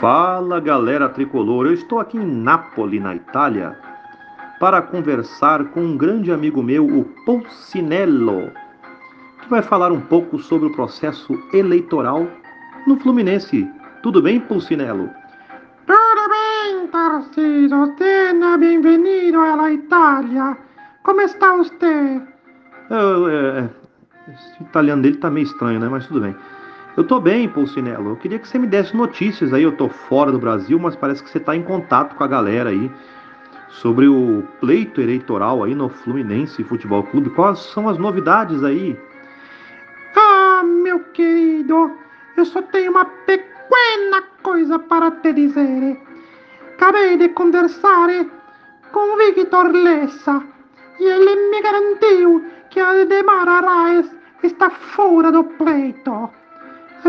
Fala galera tricolor, eu estou aqui em Nápoles, na Itália, para conversar com um grande amigo meu, o Pulcinello, que vai falar um pouco sobre o processo eleitoral no Fluminense. Tudo bem, Pulcinello? Tudo bem, Tarcísio. Tenha bem-vindo à Itália. Como está você? Eu, é, esse italiano dele tá meio estranho, né? Mas tudo bem. Eu tô bem, Pulcinello. Eu queria que você me desse notícias aí. Eu tô fora do Brasil, mas parece que você tá em contato com a galera aí sobre o pleito eleitoral aí no Fluminense Futebol Clube. Quais são as novidades aí? Ah, meu querido, eu só tenho uma pequena coisa para te dizer. Acabei de conversar com Victor Lessa e ele me garantiu que Ademar Arraes está fora do pleito.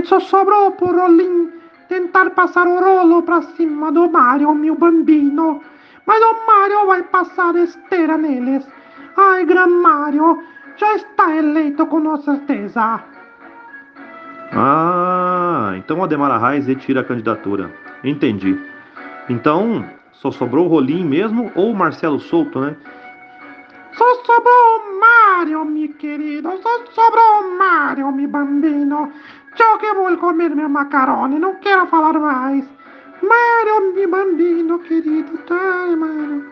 Só sobrou por Rolim tentar passar o rolo para cima do Mario, meu bambino. Mas o Mario vai passar esteira neles. Ai, Gran Mario, já está eleito com certeza. Ah, então o Ademar Arraes retira a candidatura. Entendi. Então, só sobrou o Rolim mesmo ou o Marcelo Souto, né? Só sobrou o Mario, meu querido. Só sobrou o Mario, meu bambino. Eu que vou comer meu macarone, não quero falar mais. Mario, meu bambino, querido. Ai, Mario.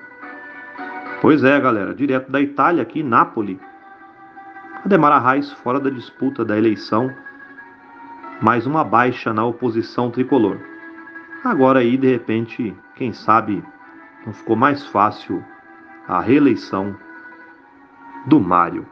Pois é, galera. Direto da Itália, aqui Nápoles. Ademar Arraes fora da disputa da eleição. Mais uma baixa na oposição tricolor. Agora aí, de repente, quem sabe não ficou mais fácil a reeleição do Mário.